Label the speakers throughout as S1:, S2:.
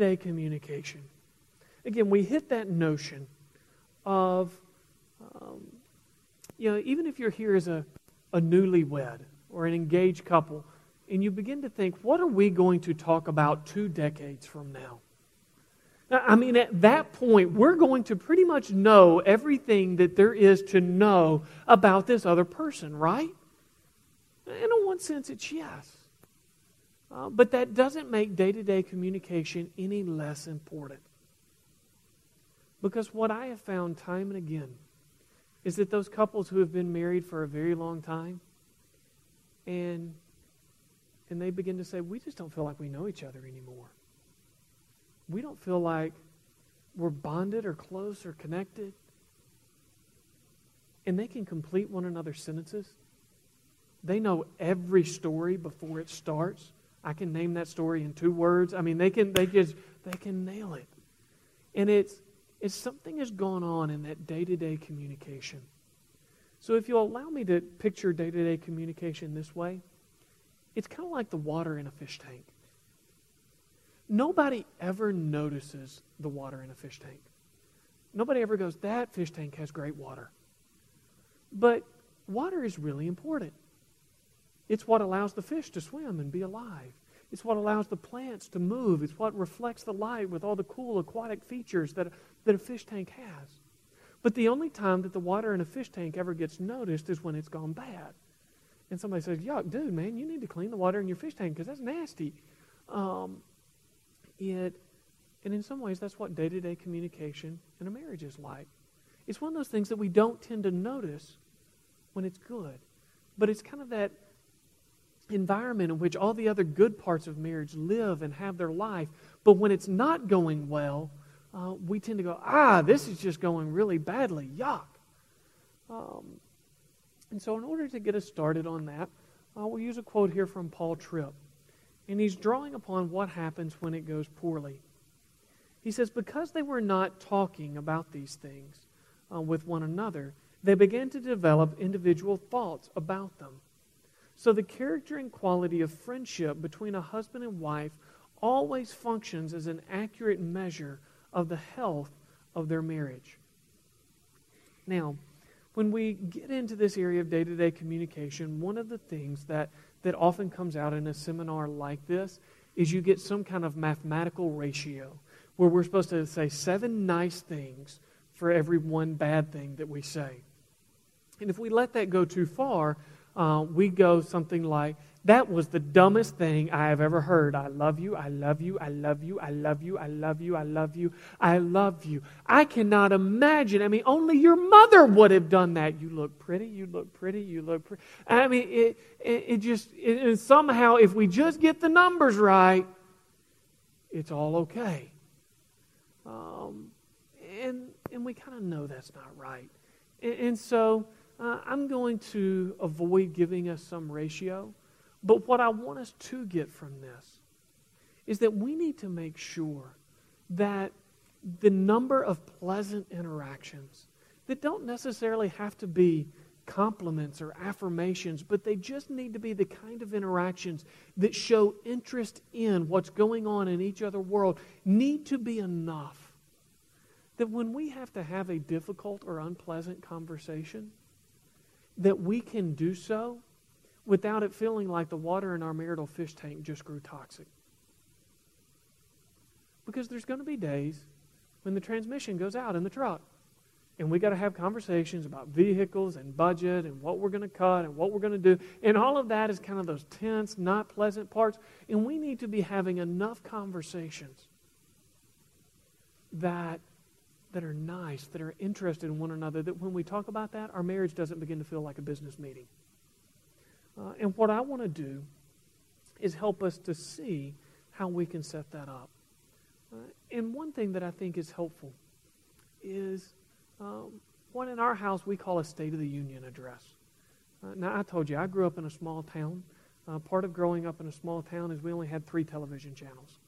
S1: Day communication. Again, we hit that notion of, um, you know, even if you're here as a, a newlywed or an engaged couple, and you begin to think, what are we going to talk about two decades from now? I mean, at that point, we're going to pretty much know everything that there is to know about this other person, right? And in one sense, it's yes. Uh, but that doesn't make day to day communication any less important. Because what I have found time and again is that those couples who have been married for a very long time and and they begin to say, We just don't feel like we know each other anymore. We don't feel like we're bonded or close or connected. And they can complete one another's sentences. They know every story before it starts. I can name that story in two words. I mean, they can they just they can nail it. And it's it's something has gone on in that day-to-day communication. So if you'll allow me to picture day-to-day communication this way, it's kind of like the water in a fish tank. Nobody ever notices the water in a fish tank. Nobody ever goes, that fish tank has great water. But water is really important. It's what allows the fish to swim and be alive. It's what allows the plants to move. It's what reflects the light with all the cool aquatic features that, that a fish tank has. But the only time that the water in a fish tank ever gets noticed is when it's gone bad. And somebody says, Yuck, dude, man, you need to clean the water in your fish tank because that's nasty. Um, it, and in some ways, that's what day to day communication in a marriage is like. It's one of those things that we don't tend to notice when it's good. But it's kind of that environment in which all the other good parts of marriage live and have their life. But when it's not going well, uh, we tend to go, ah, this is just going really badly. Yuck. Um, and so, in order to get us started on that, uh, we'll use a quote here from Paul Tripp. And he's drawing upon what happens when it goes poorly. He says, Because they were not talking about these things uh, with one another, they began to develop individual thoughts about them. So the character and quality of friendship between a husband and wife always functions as an accurate measure of the health of their marriage. Now, when we get into this area of day to day communication, one of the things that, that often comes out in a seminar like this is you get some kind of mathematical ratio where we're supposed to say seven nice things for every one bad thing that we say. And if we let that go too far, uh, we go something like, That was the dumbest thing I have ever heard. I love you, I love you, I love you, I love you, I love you, I love you, I love you. I cannot imagine. I mean, only your mother would have done that. You look pretty, you look pretty, you look pretty. I mean, it, it, it just, it, somehow, if we just get the numbers right, it's all okay. Um, and, and we kind of know that's not right. and, and so, uh, I'm going to avoid giving us some ratio. But what I want us to get from this is that we need to make sure that the number of pleasant interactions that don't necessarily have to be compliments or affirmations, but they just need to be the kind of interactions that show interest in what's going on in each other world, need to be enough that when we have to have a difficult or unpleasant conversation, that we can do so without it feeling like the water in our marital fish tank just grew toxic. Because there's going to be days when the transmission goes out in the truck. And we got to have conversations about vehicles and budget and what we're going to cut and what we're going to do. And all of that is kind of those tense, not pleasant parts. And we need to be having enough conversations that that are nice, that are interested in one another, that when we talk about that, our marriage doesn't begin to feel like a business meeting. Uh, and what I want to do is help us to see how we can set that up. Uh, and one thing that I think is helpful is um, what in our house we call a State of the Union address. Uh, now, I told you, I grew up in a small town. Uh, part of growing up in a small town is we only had three television channels.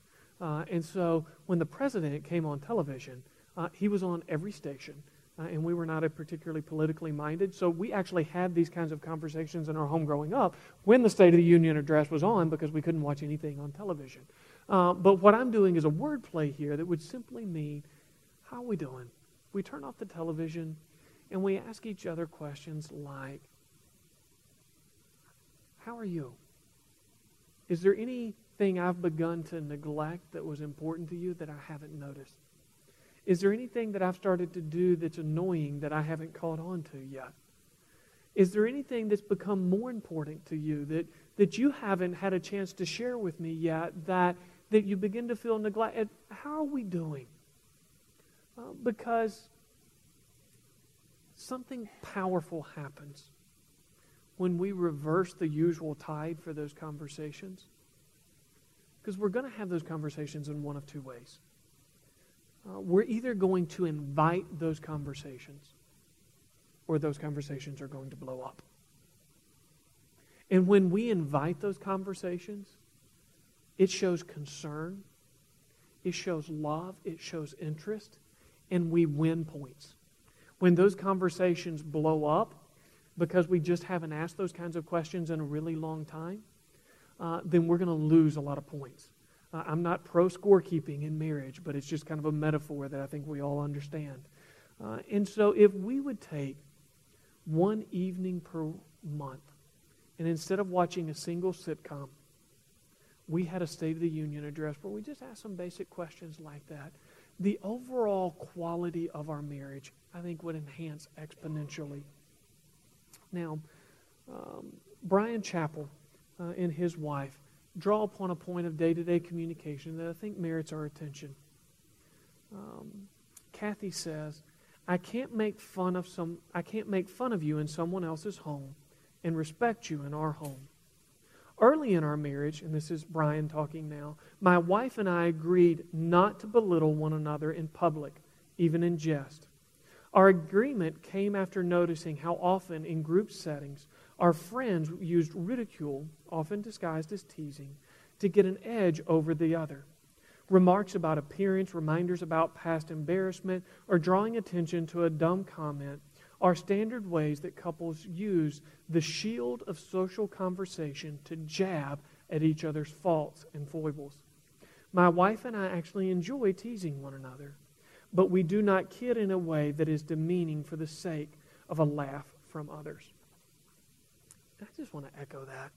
S1: Uh, and so when the president came on television, uh, he was on every station. Uh, and we were not particularly politically minded. So we actually had these kinds of conversations in our home growing up when the State of the Union address was on because we couldn't watch anything on television. Uh, but what I'm doing is a wordplay here that would simply mean, how are we doing? We turn off the television and we ask each other questions like, how are you? Is there anything I've begun to neglect that was important to you that I haven't noticed? Is there anything that I've started to do that's annoying that I haven't caught on to yet? Is there anything that's become more important to you that, that you haven't had a chance to share with me yet that, that you begin to feel neglected? How are we doing? Uh, because something powerful happens when we reverse the usual tide for those conversations. Because we're going to have those conversations in one of two ways uh, we're either going to invite those conversations or those conversations are going to blow up. And when we invite those conversations, it shows concern, it shows love, it shows interest, and we win points. When those conversations blow up because we just haven't asked those kinds of questions in a really long time, uh, then we're going to lose a lot of points. I'm not pro scorekeeping in marriage, but it's just kind of a metaphor that I think we all understand. Uh, and so if we would take one evening per month, and instead of watching a single sitcom, we had a State of the Union address where we just asked some basic questions like that. The overall quality of our marriage, I think, would enhance exponentially. Now, um, Bryan Chapell uh, and his wife draw upon a point of day to day communication that I think merits our attention. Um, Kathy says, I can't make fun of some I can't make fun of you in someone else's home and respect you in our home. Early in our marriage, and this is Bryan talking now, my wife and I agreed not to belittle one another in public, even in jest. Our agreement came after noticing how often in group settings our friends used ridicule, often disguised as teasing, to get an edge over the other. Remarks about appearance, reminders about past embarrassment, or drawing attention to a dumb comment are standard ways that couples use the shield of social conversation to jab at each other's faults and foibles. My wife and I actually enjoy teasing one another, but we do not kid in a way that is demeaning for the sake of a laugh from others. I just want to echo that.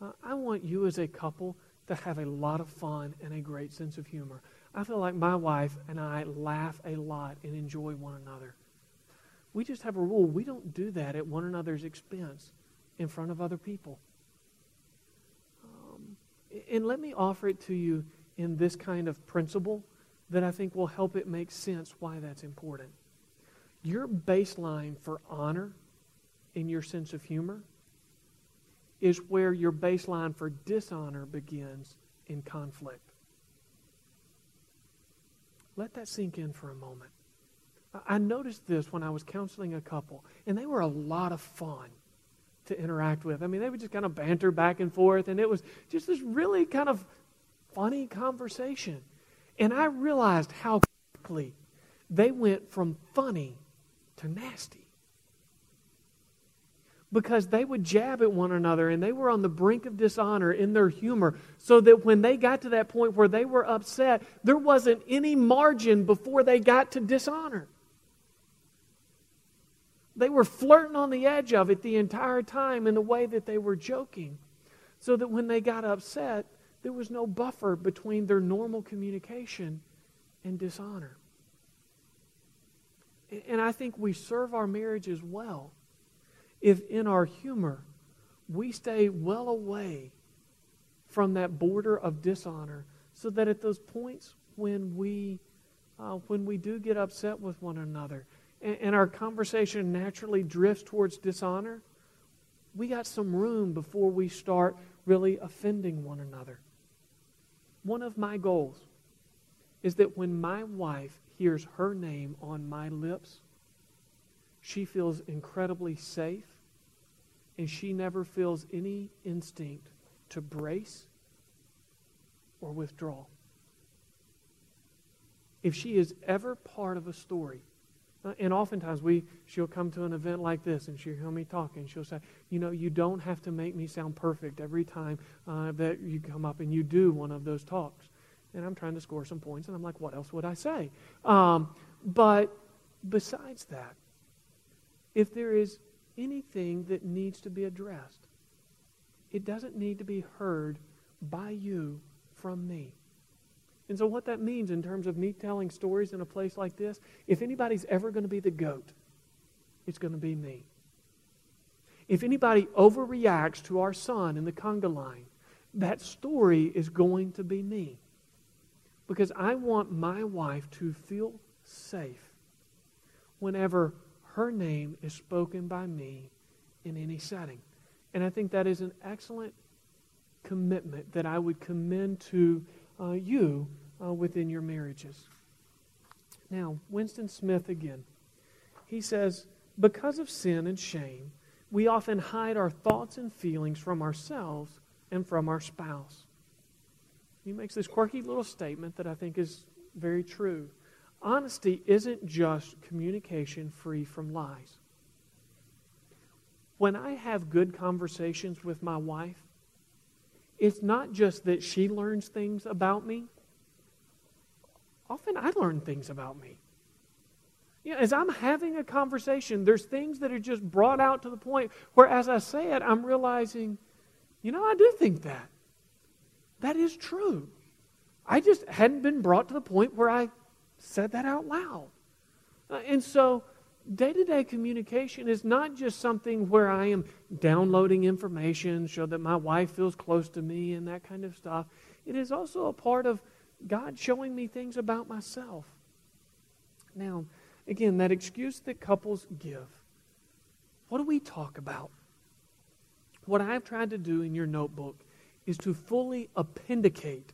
S1: Uh, I want you as a couple to have a lot of fun and a great sense of humor. I feel like my wife and I laugh a lot and enjoy one another. We just have a rule. We don't do that at one another's expense in front of other people. Um, and let me offer it to you in this kind of principle that I think will help it make sense why that's important. Your baseline for honor in your sense of humor is where your baseline for dishonor begins in conflict. Let that sink in for a moment. I noticed this when I was counseling a couple, and they were a lot of fun to interact with. I mean, they would just kind of banter back and forth, and it was just this really kind of funny conversation. And I realized how quickly they went from funny to nasty because they would jab at one another and they were on the brink of dishonor in their humor, so that when they got to that point where they were upset, there wasn't any margin before they got to dishonor. They were flirting on the edge of it the entire time in the way that they were joking, so that when they got upset, there was no buffer between their normal communication and dishonor. And I think we serve our marriages well if in our humor we stay well away from that border of dishonor so that at those points when we uh, when we do get upset with one another and, and our conversation naturally drifts towards dishonor we got some room before we start really offending one another. One of my goals is that when my wife hears her name on my lips, she feels incredibly safe and she never feels any instinct to brace or withdraw. If she is ever part of a story, uh, and oftentimes we she'll come to an event like this and she'll hear me talking. She'll say, you know, you don't have to make me sound perfect every time uh, that you come up and you do one of those talks. And I'm trying to score some points, and I'm like, what else would I say? Um, but besides that, if there is anything that needs to be addressed, it doesn't need to be heard by you from me. And so, what that means in terms of me telling stories in a place like this, if anybody's ever going to be the goat, it's going to be me. If anybody overreacts to our son in the conga line, that story is going to be me. Because I want my wife to feel safe whenever her name is spoken by me in any setting. And I think that is an excellent commitment that I would commend to uh, you uh, within your marriages. Now, Winston Smith again. He says, Because of sin and shame, we often hide our thoughts and feelings from ourselves and from our spouse. He makes this quirky little statement that I think is very true. Honesty isn't just communication free from lies. When I have good conversations with my wife, it's not just that she learns things about me. Often I learn things about me. You know, as I'm having a conversation, there's things that are just brought out to the point where, as I say it, I'm realizing, you know, I do think that. That is true. I just hadn't been brought to the point where I said that out loud. Uh, and so, day to day communication is not just something where I am downloading information so that my wife feels close to me and that kind of stuff. It is also a part of God showing me things about myself. Now, again, that excuse that couples give. What do we talk about? What I've tried to do in your notebook is to fully appendicate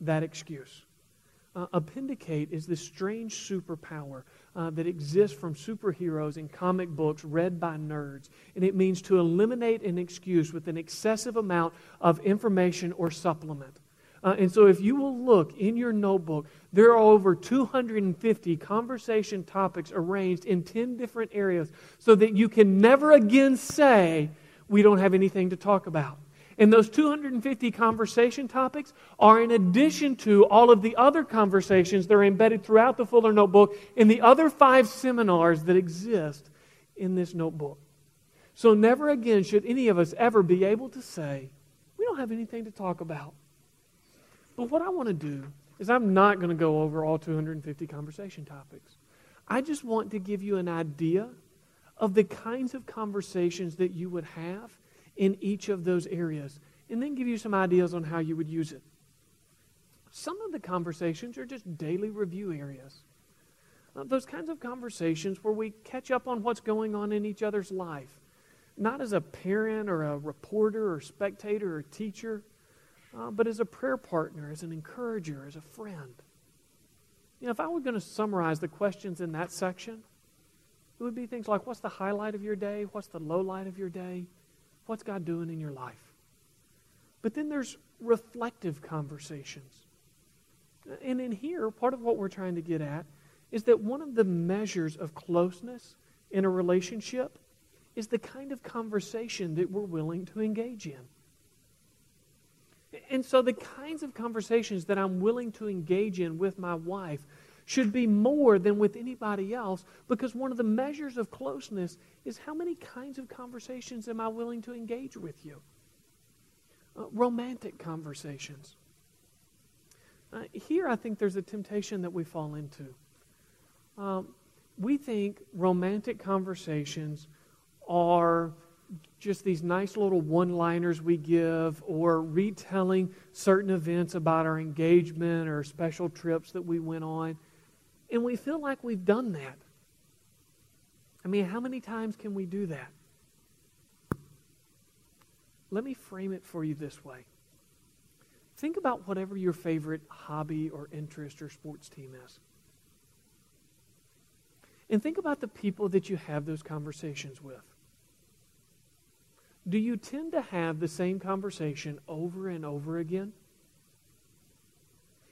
S1: that excuse. Uh, appendicate is this strange superpower uh, that exists from superheroes in comic books read by nerds. And it means to eliminate an excuse with an excessive amount of information or supplement. Uh, and so, if you will look in your notebook, there are over 250 conversation topics arranged in 10 different areas so that you can never again say, We don't have anything to talk about. And those 250 conversation topics are in addition to all of the other conversations that are embedded throughout the Fuller Notebook in the other five seminars that exist in this notebook. So never again should any of us ever be able to say, we don't have anything to talk about. But what I want to do is I'm not going to go over all 250 conversation topics. I just want to give you an idea of the kinds of conversations that you would have in each of those areas and then give you some ideas on how you would use it. Some of the conversations are just daily review areas. Uh, those kinds of conversations where we catch up on what's going on in each other's life, not as a parent or a reporter or spectator or teacher, uh, but as a prayer partner, as an encourager, as a friend. You know, if I were going to summarize the questions in that section, it would be things like what's the highlight of your day? What's the low light of your day? What's God doing in your life? But then there's reflective conversations. And in here, part of what we're trying to get at is that one of the measures of closeness in a relationship is the kind of conversation that we're willing to engage in. And so, the kinds of conversations that I'm willing to engage in with my wife should be more than with anybody else because one of the measures of closeness is how many kinds of conversations am I willing to engage with you? Uh, romantic conversations. Uh, here, I think there's a temptation that we fall into. Um, we think romantic conversations are just these nice little one liners we give or retelling certain events about our engagement or special trips that we went on. And we feel like we've done that. I mean, how many times can we do that? let me frame it for you this way. Think about whatever your favorite hobby or interest or sports team is. And think about the people that you have those conversations with. Do you tend to have the same conversation over and over again?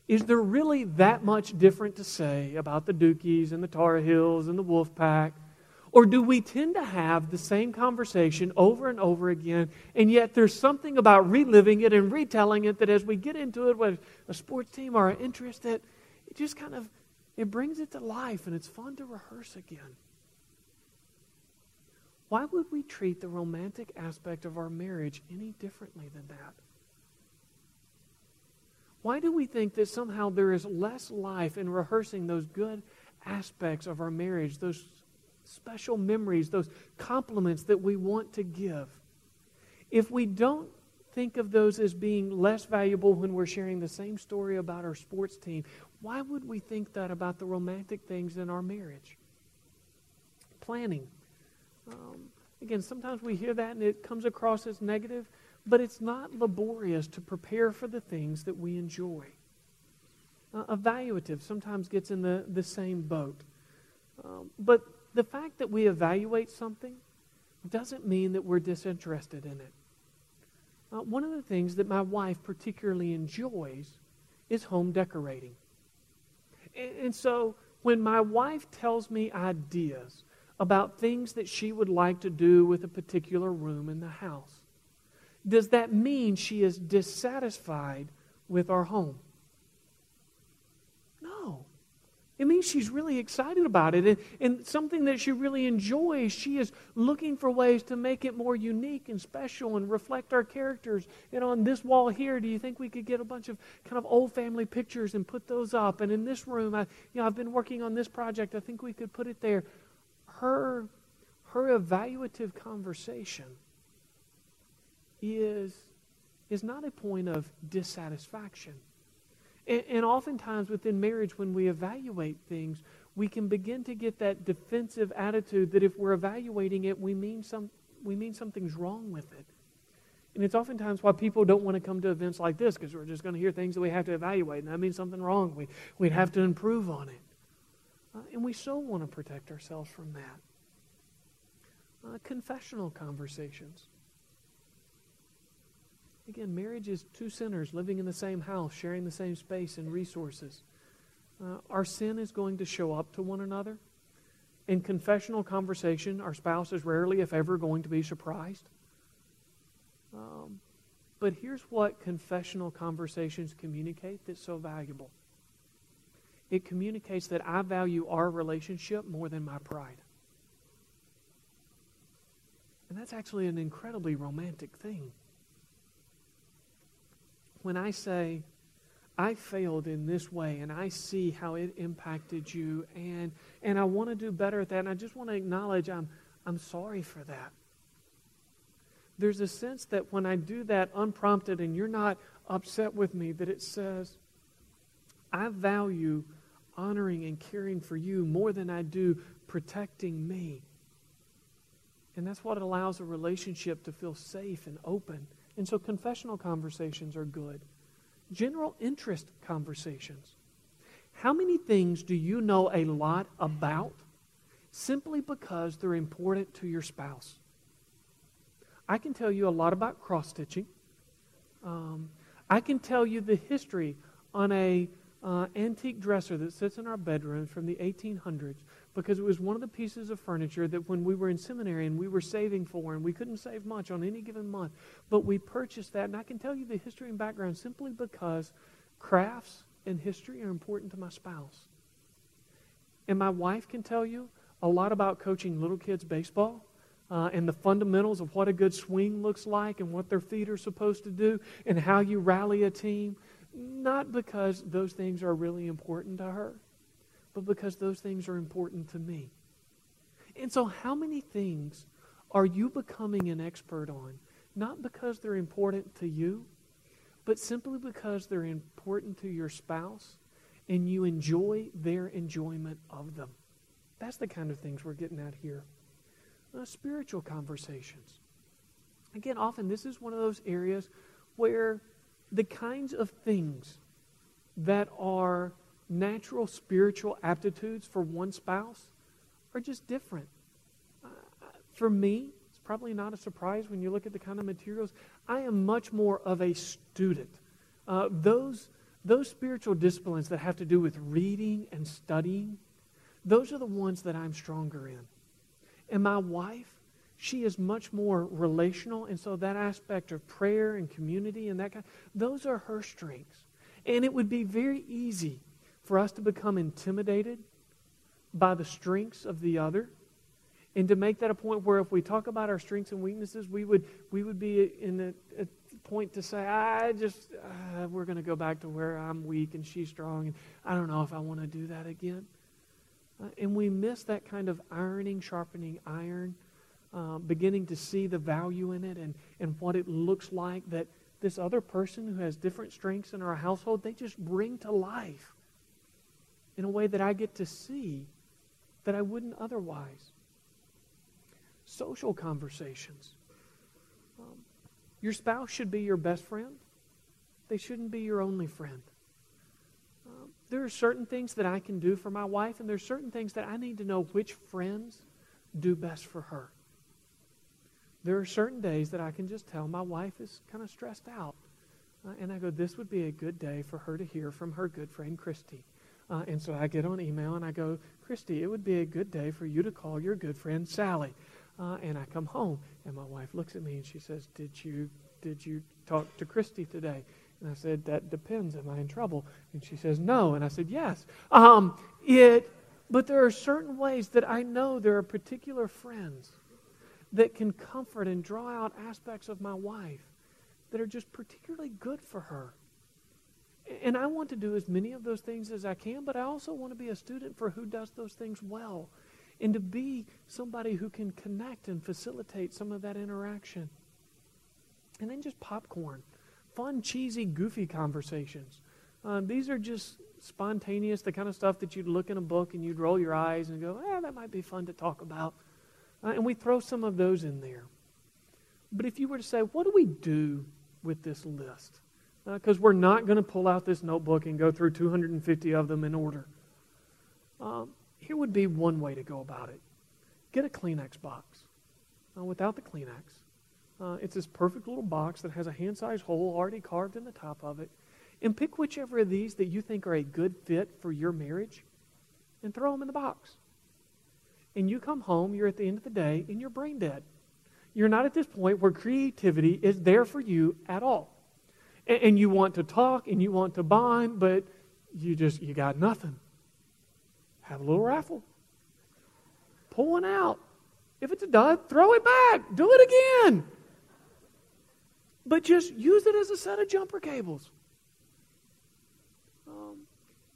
S1: Is there really that much different to say about the Dukies and the Tar Heels and the Wolfpack? Or do we tend to have the same conversation over and over again, and yet there's something about reliving it and retelling it that as we get into it with a sports team or an interest, that it just kind of it brings it to life and it's fun to rehearse again. Why would we treat the romantic aspect of our marriage any differently than that? Why do we think that somehow there is less life in rehearsing those good aspects of our marriage, those special memories, those compliments that we want to give? If we don't think of those as being less valuable when we're sharing the same story about our sports team, why would we think that about the romantic things in our marriage? Planning. Um, again, sometimes we hear that and it comes across as negative. But it's not laborious to prepare for the things that we enjoy. Uh, evaluative sometimes gets in the, the same boat. Um, but the fact that we evaluate something doesn't mean that we're disinterested in it. Uh, one of the things that my wife particularly enjoys is home decorating. And, and so when my wife tells me ideas about things that she would like to do with a particular room in the house, does that mean she is dissatisfied with our home? No. It means she's really excited about it. And, and something that she really enjoys, she is looking for ways to make it more unique and special and reflect our characters. And on this wall here, do you think we could get a bunch of kind of old family pictures and put those up? And in this room, I, you know, I've been working on this project. I think we could put it there. Her, her evaluative conversation is, is not a point of dissatisfaction. And, and oftentimes within marriage, when we evaluate things, we can begin to get that defensive attitude that if we're evaluating it, we mean, some, we mean something's wrong with it. And it's oftentimes why people don't want to come to events like this because we're just going to hear things that we have to evaluate, and that means something wrong. We, we'd have to improve on it. Uh, and we so want to protect ourselves from that. Uh, confessional conversations. Again, marriage is two sinners living in the same house, sharing the same space and resources. Uh, our sin is going to show up to one another. In confessional conversation, our spouse is rarely, if ever, going to be surprised. Um, but here's what confessional conversations communicate that's so valuable it communicates that I value our relationship more than my pride. And that's actually an incredibly romantic thing when I say, I failed in this way and I see how it impacted you and, and I want to do better at that and I just want to acknowledge I'm, I'm sorry for that. There's a sense that when I do that unprompted and you're not upset with me, that it says, I value honoring and caring for you more than I do protecting me. And that's what allows a relationship to feel safe and open and so confessional conversations are good. General interest conversations. How many things do you know a lot about simply because they're important to your spouse? I can tell you a lot about cross stitching. Um, I can tell you the history on a uh, antique dresser that sits in our bedroom from the 1800s because it was one of the pieces of furniture that when we were in seminary and we were saving for, and we couldn't save much on any given month, but we purchased that. And I can tell you the history and background simply because crafts and history are important to my spouse. And my wife can tell you a lot about coaching little kids baseball. Uh, and the fundamentals of what a good swing looks like and what their feet are supposed to do and how you rally a team. Not because those things are really important to her, but because those things are important to me. And so, how many things are you becoming an expert on? Not because they're important to you, but simply because they're important to your spouse and you enjoy their enjoyment of them. That's the kind of things we're getting at here. Uh, spiritual conversations. again, often this is one of those areas where the kinds of things that are natural spiritual aptitudes for one spouse are just different. Uh, for me, it's probably not a surprise when you look at the kind of materials. I am much more of a student. Uh, those, those spiritual disciplines that have to do with reading and studying, those are the ones that I'm stronger in. And my wife, she is much more relational, and so that aspect of prayer and community and that kind, those are her strengths. And it would be very easy for us to become intimidated by the strengths of the other and to make that a point where if we talk about our strengths and weaknesses, we would, we would be in a, a point to say, I just, uh, we're going to go back to where I'm weak and she's strong, and I don't know if I want to do that again. Uh, and we miss that kind of ironing, sharpening iron, uh, beginning to see the value in it and, and what it looks like that this other person who has different strengths in our household, they just bring to life in a way that I get to see that I wouldn't otherwise. Social conversations. Um, your spouse should be your best friend. They shouldn't be your only friend. Um, there are certain things that I can do for my wife, and there are certain things that I need to know which friends do best for her. There are certain days that I can just tell my wife is kind of stressed out. Uh, and I go, this would be a good day for her to hear from her good friend Christy. Uh, and so I get on email and I go, Christy, it would be a good day for you to call your good friend Sally. Uh, and I come home and my wife looks at me and she says, "Did you did you talk to Christy today?" And I said, "That depends. Am I in trouble?" And she says, "No." And I said, "Yes." Um, it, but there are certain ways that I know there are particular friends that can comfort and draw out aspects of my wife that are just particularly good for her. And I want to do as many of those things as I can, but I also want to be a student for who does those things well and to be somebody who can connect and facilitate some of that interaction. And then just popcorn, fun, cheesy, goofy conversations. Um, these are just spontaneous, the kind of stuff that you'd look in a book and you'd roll your eyes and go, eh, that might be fun to talk about. Uh, and we throw some of those in there. But if you were to say, what do we do with this list? Because uh, we're not going to pull out this notebook and go through 250 of them in order. Um, here would be one way to go about it get a Kleenex box. Uh, without the Kleenex, uh, it's this perfect little box that has a hand sized hole already carved in the top of it. And pick whichever of these that you think are a good fit for your marriage and throw them in the box. And you come home, you're at the end of the day, and you're brain dead. You're not at this point where creativity is there for you at all and, you want to talk and you want to bond, but you just, you got nothing. Have a little raffle. Pull one out. If it's a dud, throw it back. Do it again. But just use it as a set of jumper cables. Um,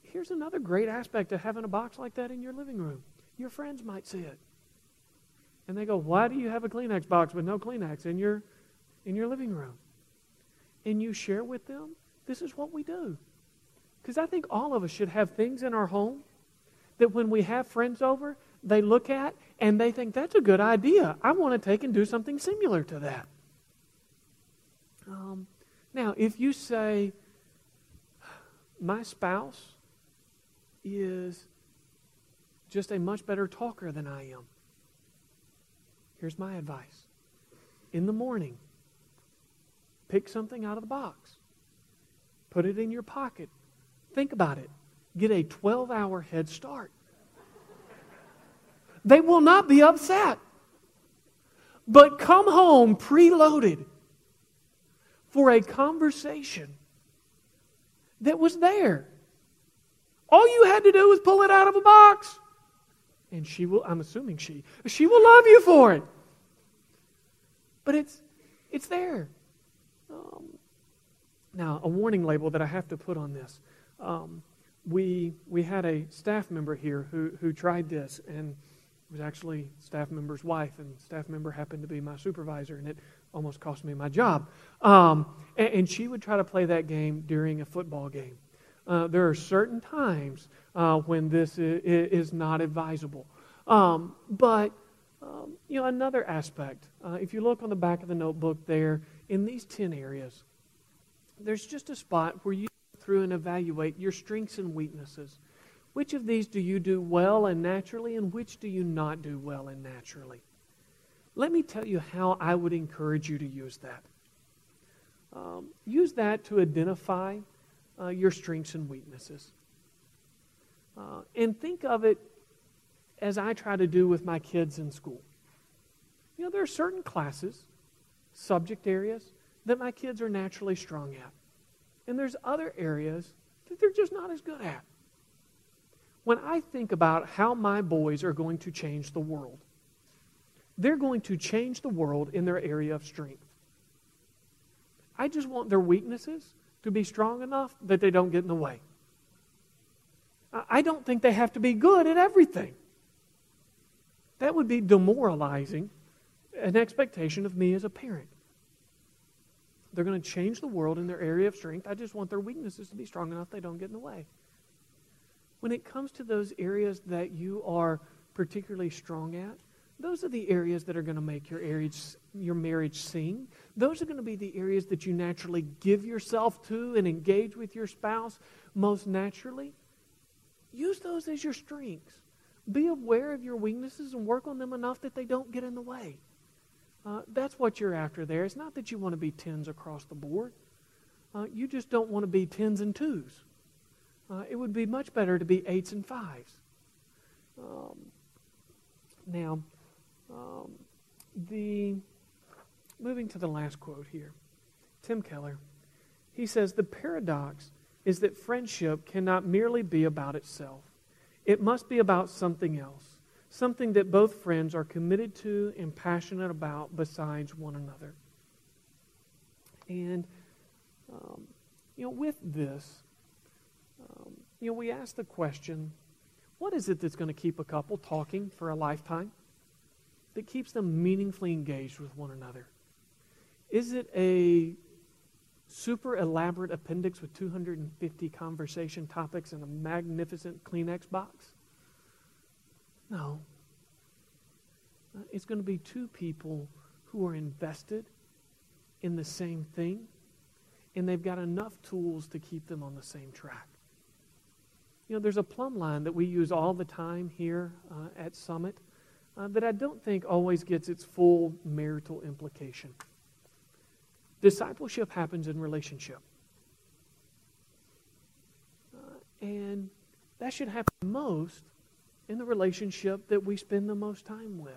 S1: here's another great aspect of having a box like that in your living room. Your friends might see it. And they go, Why do you have a Kleenex box with no Kleenex in your, in your living room? And you share with them, this is what we do. Because I think all of us should have things in our home that when we have friends over, they look at and they think, that's a good idea. I want to take and do something similar to that. Um, now, if you say, my spouse is just a much better talker than I am, here's my advice. In the morning, Pick something out of the box. Put it in your pocket. Think about it. Get a 12 hour head start. They will not be upset. But come home preloaded for a conversation that was there. All you had to do was pull it out of a box. And she will, I'm assuming she, she will love you for it. But it's, it's there. Um, now, a warning label that I have to put on this. Um, we, we had a staff member here who, who tried this, and was actually staff member's wife, and staff member happened to be my supervisor, and it almost cost me my job. Um, and, and, she would try to play that game during a football game. Uh, there are certain times uh, when this is, is not advisable. Um, but Um, you know, another aspect, uh, if you look on the back of the notebook there, in these 10 areas, there's just a spot where you go through and evaluate your strengths and weaknesses. Which of these do you do well and naturally, and which do you not do well and naturally? Let me tell you how I would encourage you to use that. Um, use that to identify uh, your strengths and weaknesses. Uh, and think of it as I try to do with my kids in school. You know, there are certain classes, subject areas, that my kids are naturally strong at. And there's other areas that they're just not as good at. When I think about how my boys are going to change the world, they're going to change the world in their area of strength. I just want their weaknesses to be strong enough that they don't get in the way. I don't think they have to be good at everything. That would be demoralizing an expectation of me as a parent. They're going to change the world in their area of strength. I just want their weaknesses to be strong enough they don't get in the way. When it comes to those areas that you are particularly strong at, those are the areas that are going to make your marriage, your marriage sing. Those are going to be the areas that you naturally give yourself to and engage with your spouse most naturally. Use those as your strengths. Be aware of your weaknesses and work on them enough that they don't get in the way. Uh, that's what you're after there. It's not that you want to be tens across the board. Uh, you just don't want to be tens and twos. Uh, it would be much better to be eights and fives. Um, now, um, the moving to the last quote here, Tim Keller. He says the paradox is that friendship cannot merely be about itself. It must be about something else, something that both friends are committed to and passionate about besides one another. And, um, you know, with this, um, you know, we ask the question what is it that's going to keep a couple talking for a lifetime? That keeps them meaningfully engaged with one another? Is it a super elaborate appendix with 250 conversation topics and a magnificent Kleenex box? No. It's going to be two people who are invested in the same thing, and they've got enough tools to keep them on the same track. You know, there's a plumb line that we use all the time here uh, at Summit uh, that I don't think always gets its full marital implication. Discipleship happens in relationship. Uh, and that should happen most in the relationship that we spend the most time with.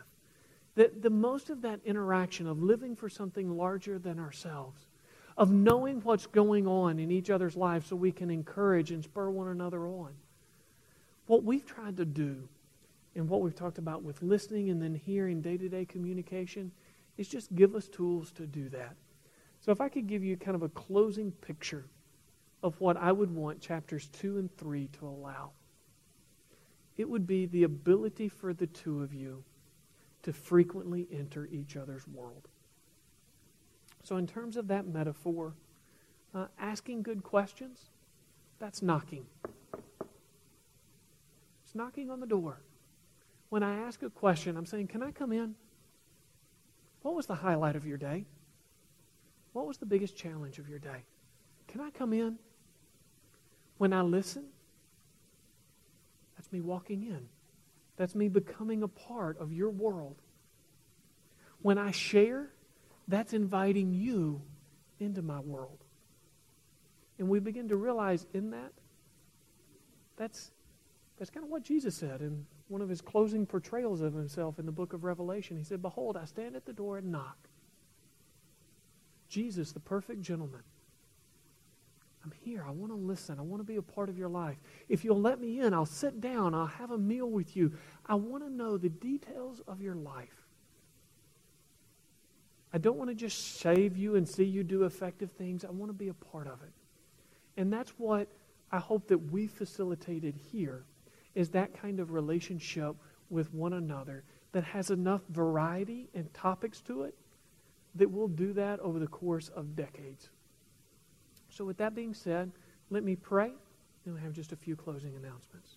S1: That the most of that interaction of living for something larger than ourselves, of knowing what's going on in each other's lives so we can encourage and spur one another on. What we've tried to do and what we've talked about with listening and then hearing day to day communication is just give us tools to do that. So, if I could give you kind of a closing picture of what I would want chapters 2 and 3 to allow, it would be the ability for the two of you to frequently enter each other's world. So, in terms of that metaphor, uh, asking good questions, that's knocking. It's knocking on the door. When I ask a question, I'm saying, Can I come in? What was the highlight of your day? What was the biggest challenge of your day? Can I come in? When I listen, me walking in. That's me becoming a part of your world. When I share, that's inviting you into my world. And we begin to realize in that, that's, that's kind of what Jesus said in one of his closing portrayals of himself in the book of Revelation. He said, Behold, I stand at the door and knock. Jesus, the perfect gentleman. I'm here. I want to listen. I want to be a part of your life. If you'll let me in, I'll sit down. I'll have a meal with you. I want to know the details of your life. I don't want to just save you and see you do effective things. I want to be a part of it. And that's what I hope that we facilitated here is that kind of relationship with one another that has enough variety and topics to it that we'll do that over the course of decades. So, with that being said, let me pray, and we have just a few closing announcements.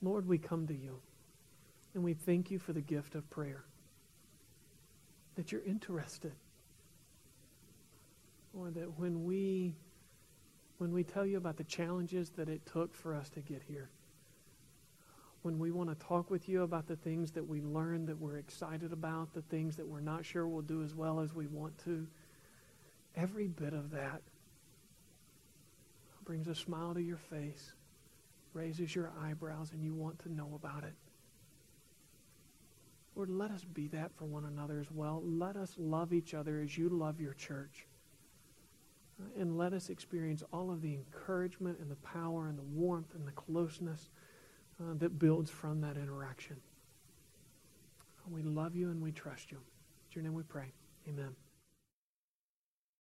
S1: Lord, we come to you. And we thank you for the gift of prayer, that you're interested. Or that when we, when we tell you about the challenges that it took for us to get here, when we want to talk with you about the things that we learned that we're excited about, the things that we're not sure we'll do as well as we want to, every bit of that brings a smile to your face, raises your eyebrows, and you want to know about it. Lord, let us be that for one another as well. Let us love each other as you love your church. And let us experience all of the encouragement and the power and the warmth and the closeness uh, that builds from that interaction. We love you and we trust you. In your name we pray. Amen.